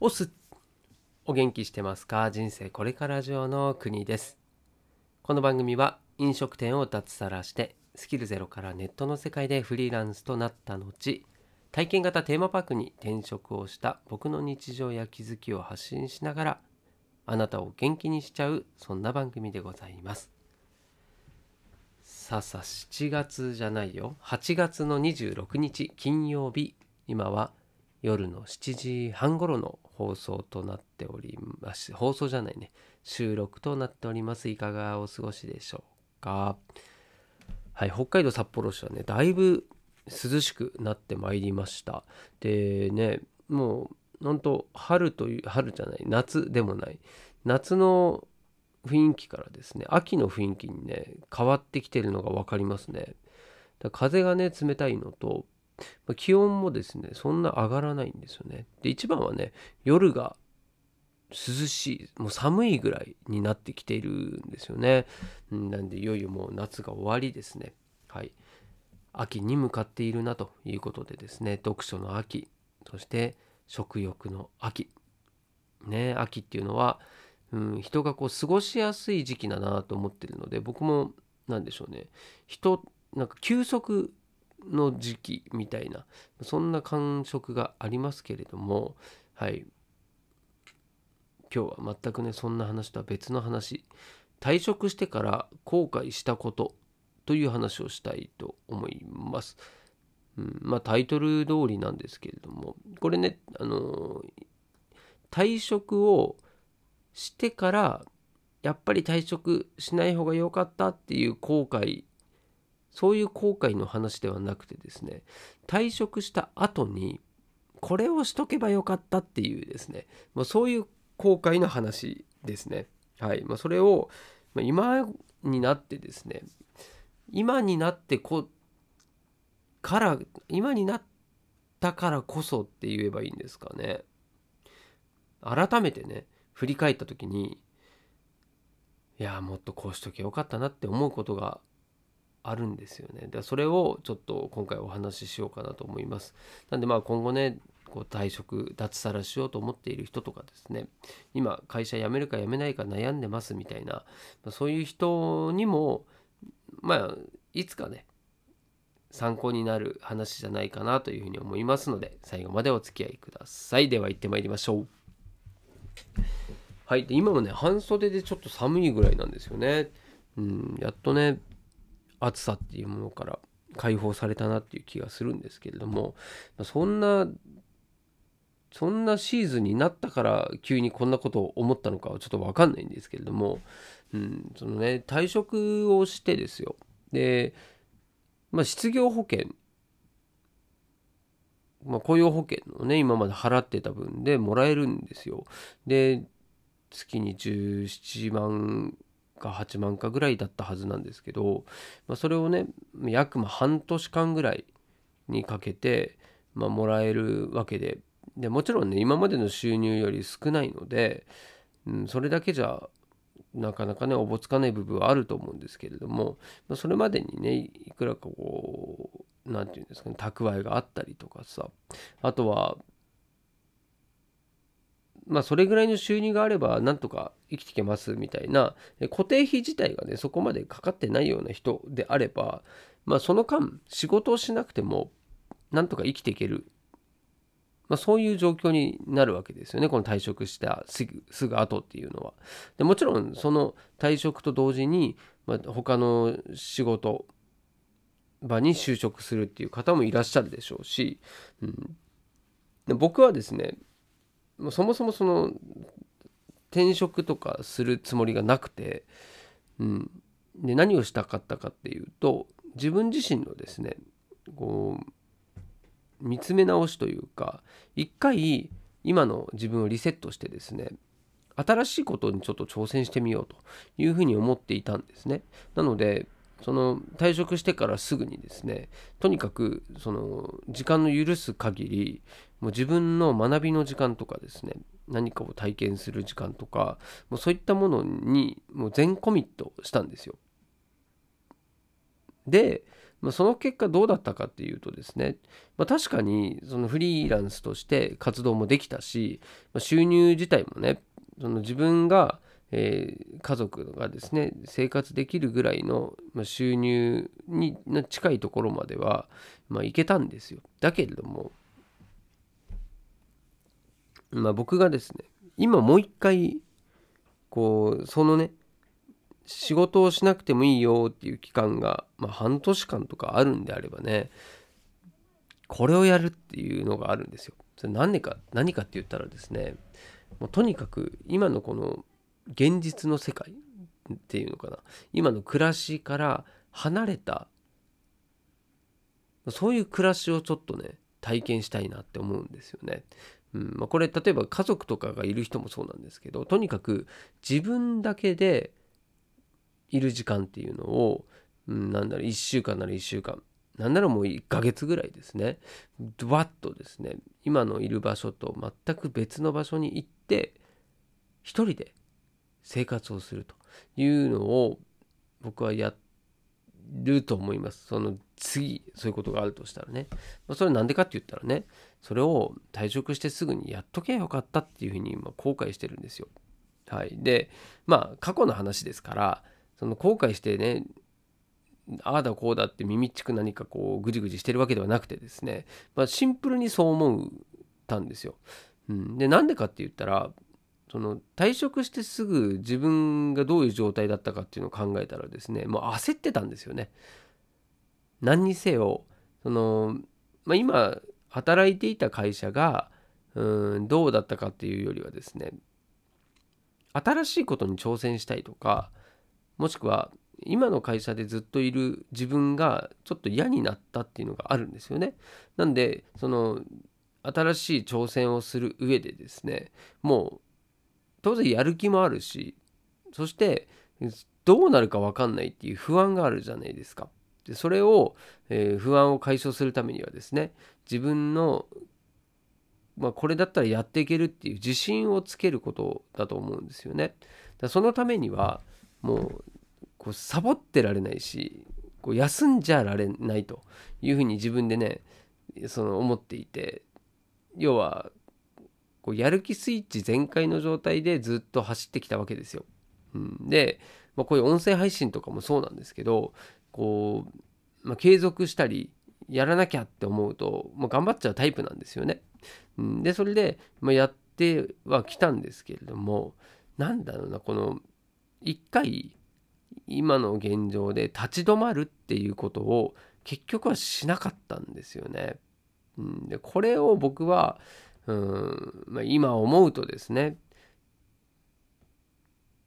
おすお元気してますか？人生これから上の国です。この番組は飲食店を脱サラしてスキルゼロからネットの世界でフリーランスとなった後体験型テーマパークに転職をした僕の日常や気づきを発信しながらあなたを元気にしちゃうそんな番組でございます。さあさあ7月じゃないよ。8月の26日金曜日。今は夜の7時半頃の放送となっております。放送じゃないね。収録となっております。いかがお過ごしでしょうか？はい北海道札幌市はねだいぶ涼しくなってまいりました。でねもうほんと春という春じゃない夏でもない。夏の雰囲気からですね秋の雰囲気にね変わってきてるのが分かりますね。だ風がね冷たいのとま気温もですねそんな上がらないんですよね。で一番はね夜が涼しいもう寒いぐらいになってきているんですよね、なんでいよいよもう夏が終わりですね。はい。秋に向かっているなということでですね読書の秋そして食欲の秋。ね秋っていうのは、うん、人がこう過ごしやすい時期だなと思ってるので僕も何でしょうね。人なんか休息の時期みたいなそんな感触がありますけれどもはい今日は全くねそんな話とは別の話退職してから後悔したことという話をしたいと思います。うん、まあタイトル通りなんですけれどもこれねあの退職をしてからやっぱり退職しない方が良かったっていう後悔そういう後悔の話ではなくてですね退職した後にこれをしとけばよかったっていうですね、まあ、そういう後悔の話ですね。はいまあ、それを、今になってですね今になってこから今になったからこそって言えばいいんですかね。改めてね振り返った時にいやもっとこうしときゃよかったなって思うことがあるんですよね。でそれをちょっと今回お話ししようかなと思います。なんでまあ今後ねこう退職脱サラしようと思っている人とかですね。今会社辞めるか辞めないか悩んでますみたいなそういう人にもまあいつかね参考になる話じゃないかなというふうに思いますので最後までお付き合いください。では行ってまいりましょう。はい。で今もね半袖でちょっと寒いぐらいなんですよね。うんやっとね暑さっていうものから解放されたなっていう気がするんですけれどもそんなそんなシーズンになったから急にこんなことを思ったのかはちょっと分かんないんですけれども、うん、そのね退職をしてですよ。で、まあ、失業保険、まあ、雇用保険をね今まで払ってた分でもらえるんですよ。で月に17万か8万かぐらいだったはずなんですけど、まあ、それをね約ま半年間ぐらいにかけて、まあ、もらえるわけででもちろんね今までの収入より少ないので、うん、それだけじゃなかなかねおぼつかない部分はあると思うんですけれども、まあ、それまでにねいくらかこう何て言うんですかね蓄えがあったりとかさあとはまあそれぐらいの収入があればなんとか生きていけますみたいな固定費自体がねそこまでかかってないような人であればまあその間仕事をしなくてもなんとか生きていける、まあ、そういう状況になるわけですよね。この退職したすぐすぐ後っていうのは。でもちろんその退職と同時に、まあ、他の仕事場に就職するっていう方もいらっしゃるでしょうし、うん、で僕はですねそもそもその転職とかするつもりがなくて、うん、で何をしたかったかっていうと自分自身のですねこう見つめ直しというか一回今の自分をリセットしてですね新しいことにちょっと挑戦してみようというふうに思っていたんですね。なのでその退職してからすぐにですねとにかくその時間の許す限りもう自分の学びの時間とかですね何かを体験する時間とかもうそういったものにもう全コミットしたんですよ。でまあ、その結果どうだったかっていうとですね、まあ、確かにそのフリーランスとして活動もできたし、まあ、収入自体もねその自分が、えー、家族がですね生活できるぐらいの収入に近いところまでは、まあ、いけたんですよだけれども、まあ、僕がですね今もう一回こうそのね仕事をしなくてもいいよっていう期間が、まあ、半年間とかあるんであればねこれをやるっていうのがあるんですよ。それ何か何かって言ったらですねもうとにかく今のこの現実の世界っていうのかな今の暮らしから離れたそういう暮らしをちょっとね体験したいなって思うんですよね。うんまあ、これ例えば家族とかがいる人もそうなんですけどとにかく自分だけでいる時間っていうのを、うん、なんだろう1週間なら1週間なんならもう1ヶ月ぐらいですねドワッとですね今のいる場所と全く別の場所に行って一人で生活をするというのを僕はやると思います。その次そういうことがあるとしたらね。それなんでかって言ったらねそれを退職してすぐにやっとけばよかったっていうふうに今後悔してるんですよ。はい。でまあ過去の話ですからその後悔してねああだこうだって耳っちく何かこうぐじぐじしてるわけではなくてですね、まあ、シンプルにそう思ったんですよ。うん、でなんでかって言ったらその退職してすぐ自分がどういう状態だったかっていうのを考えたらですねもう焦ってたんですよね。何にせよその、まあ、今働いていた会社がうんどうだったかっていうよりはですね新しいことに挑戦したいとかもしくは今の会社でずっといる自分がちょっと嫌になったっていうのがあるんですよね。なんでその新しい挑戦をする上でですねもう当然やる気もあるしそしてどうなるか分かんないっていう不安があるじゃないですか。でそれを、えー、不安を解消するためにはですね自分のまあ、これだったらやっていけるっていう自信をつけることだと思うんですよね。だそのためにはもうこうサボってられないしこう休んじゃられないというふうに自分でねその思っていて要はこうやる気スイッチ全開の状態でずっと走ってきたわけですよ。うん、で、まあ、こういう音声配信とかもそうなんですけどこう、まあ、継続したりやらなきゃって思うと、まあ、頑張っちゃうタイプなんですよね。うん、でそれで、まあ、やってはきたんですけれどもなんだろうなこの一回今の現状で立ち止まるっていうことを結局はしなかったんですよね。うん、でこれを僕はうん、まあ、今思うとですね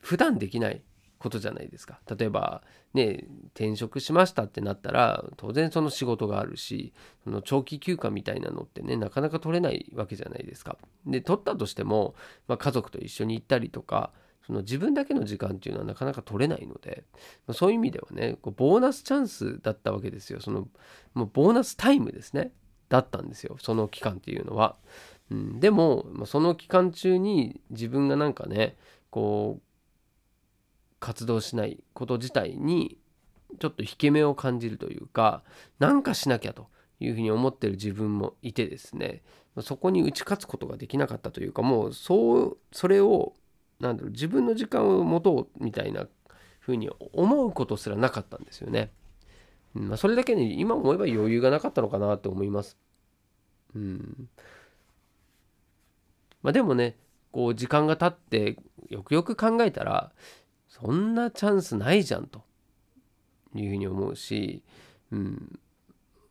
普段できないことじゃないですか例えばね転職しましたってなったら当然その仕事があるしその長期休暇みたいなのってねなかなか取れないわけじゃないですか。で取ったとしても、まあ、家族と一緒に行ったりとかその自分だけの時間っていうのはなかなか取れないので、まあ、そういう意味ではねこうボーナスチャンスだったわけですよそのもうボーナスタイムですねだったんですよその期間っていうのは。うん、でも、その期間中に自分がなんかねこう活動しないこと自体にちょっと引け目を感じるというかなんかしなきゃというふうに思ってる自分もいてですねそこに打ち勝つことができなかったというかもうそうそれをなんだろう自分の時間を持とうみたいなふうに思うことすらなかったんですよね。まあ、それだけに今思えば余裕がなかったのかなと思います。うん。まあでもね、こう時間が経ってよくよく考えたらそんなチャンスないじゃんというふうに思うし、うん、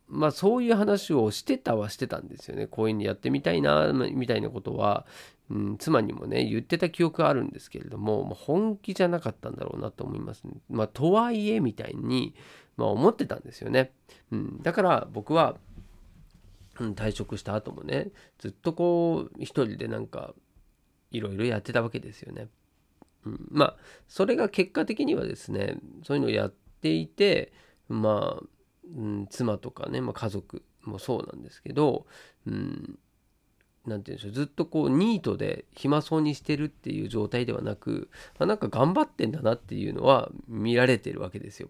まあそういう話をしてたはしてたんですよね。こういうにやってみたいなみたいなことはうん、妻にもね言ってた記憶があるんですけれども、まあ、本気じゃなかったんだろうなと思います、ね、まあとはいえみたいに、まあ、思ってたんですよね、うん、だから僕は、うん、退職した後もねずっとこう一人でなんかいろいろやってたわけですよね、うん、まあそれが結果的にはですねそういうのをやっていてまあ、うん、妻とかね、まあ、家族もそうなんですけど、うん、何て言うんでしょうずっとこうニートで暇そうにしてるっていう状態ではなく、まあ、なんか頑張ってんだなっていうのは見られてるわけですよ。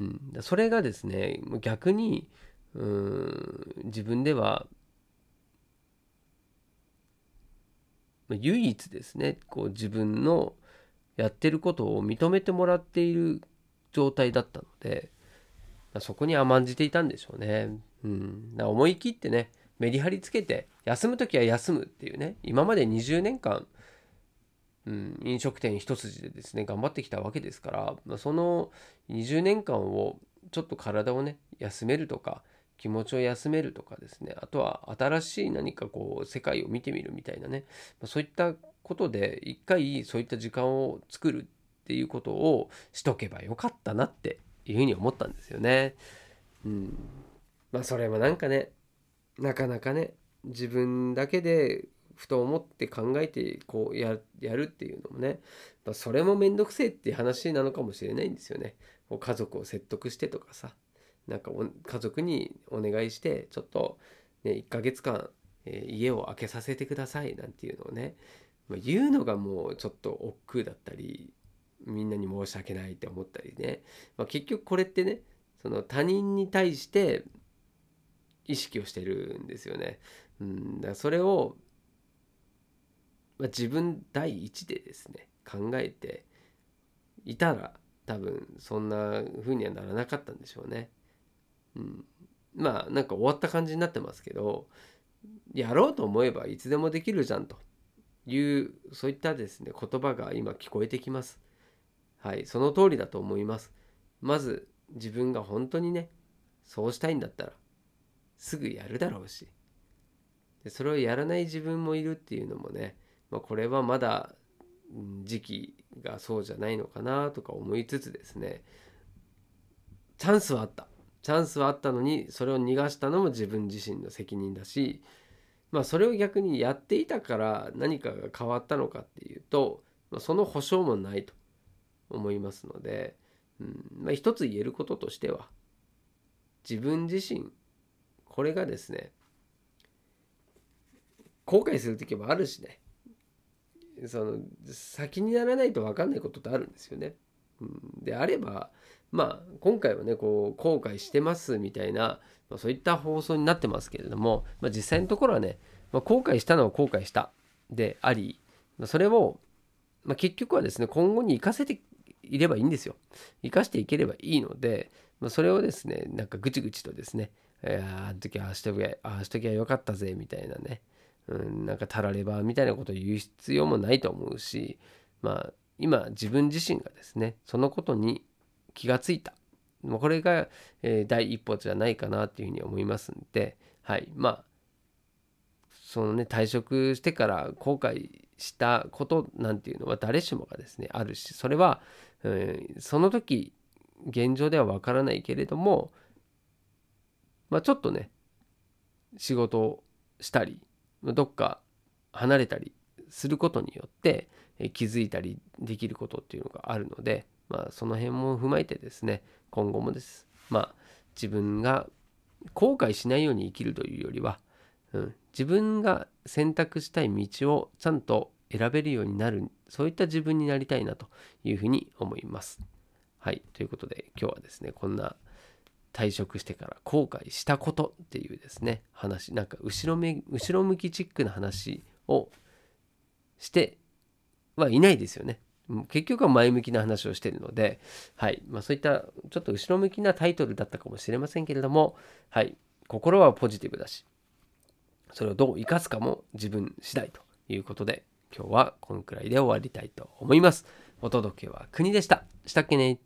うん、それがですね逆にうん自分では唯一ですねこう自分のやってることを認めてもらっている状態だったのでそこに甘んじていたんでしょうね。うん、思い切ってねメリハリつけて休む時は休むっていうね今まで20年間、うん、飲食店一筋でですね頑張ってきたわけですから、まあ、その20年間をちょっと体をね休めるとか気持ちを休めるとかですねあとは新しい何かこう世界を見てみるみたいなねそういったことで一回そういった時間を作るっていうことをしとけばよかったなっていうふうに思ったんですよね。うん、まあそれもなんかねなかなかね自分だけでふと思って考えてこうやるっていうのもね、まあ、それもめんどくせえっていう話なのかもしれないんですよね。家族を説得してとかさなんか家族にお願いしてちょっと、ね、1ヶ月間、えー、家を空けさせてくださいなんていうのをね、まあ、言うのがもうちょっと億劫だったりみんなに申し訳ないって思ったりね、まあ、結局これってねその他人に対して意識をしてるんですよね。うん、だからそれを、まあ、自分第一でですね考えていたら多分そんな風にはならなかったんでしょうね。うん、まあなんか終わった感じになってますけどやろうと思えばいつでもできるじゃんというそういったですね言葉が今聞こえてきます。はい、その通りだと思います。まず自分が本当にねそうしたいんだったらすぐやるだろうしでそれをやらない自分もいるっていうのもね、まあ、これはまだ時期がそうじゃないのかなとか思いつつですねチャンスはあったチャンスはあったのにそれを逃がしたのも自分自身の責任だしまあそれを逆にやっていたから何かが変わったのかっていうと、まあ、その保証もないと思いますので、うんまあ、一つ言えることとしては自分自身これがですね後悔する時もあるしねその先にならないと分かんないことってあるんですよね。であればまあ今回はねこう後悔してますみたいな、そういった放送になってますけれども、まあ、実際のところはね、まあ、後悔したのは後悔したでありそれを、まあ、結局はですね今後に生かせていればいいんですよ。生かしていければいいので、まあ、それをですねなんかぐちぐちとですねえー、あの時ああしときゃああしときゃよかったぜみたいなね、うん、なんかたらればみたいなことを言う必要もないと思うしまあ今自分自身がですねそのことに気がついた。これが、えー、第一歩じゃないかなっていうふうに思いますんではい。まあそのね退職してから後悔したことなんていうのは誰しもがですねあるしそれは、えー、その時現状ではわからないけれどもまあ、ちょっとね仕事をしたりどっか離れたりすることによって気づいたりできることっていうのがあるので、まあ、その辺も踏まえてですね今後もですまあ自分が後悔しないように生きるというよりは、うん、自分が選択したい道をちゃんと選べるようになるそういった自分になりたいなというふうに思います。はいということで今日はですねこんな退職してから後悔したことっていうですね話なんか後ろめ後ろ向きチックな話をしてはいないですよね。結局は前向きな話をしているので、はいまあ、そういったちょっと後ろ向きなタイトルだったかもしれませんけれども、はい、心はポジティブだしそれをどう生かすかも自分次第ということで今日はこのくらいで終わりたいと思います。お届けは国でした。したっけね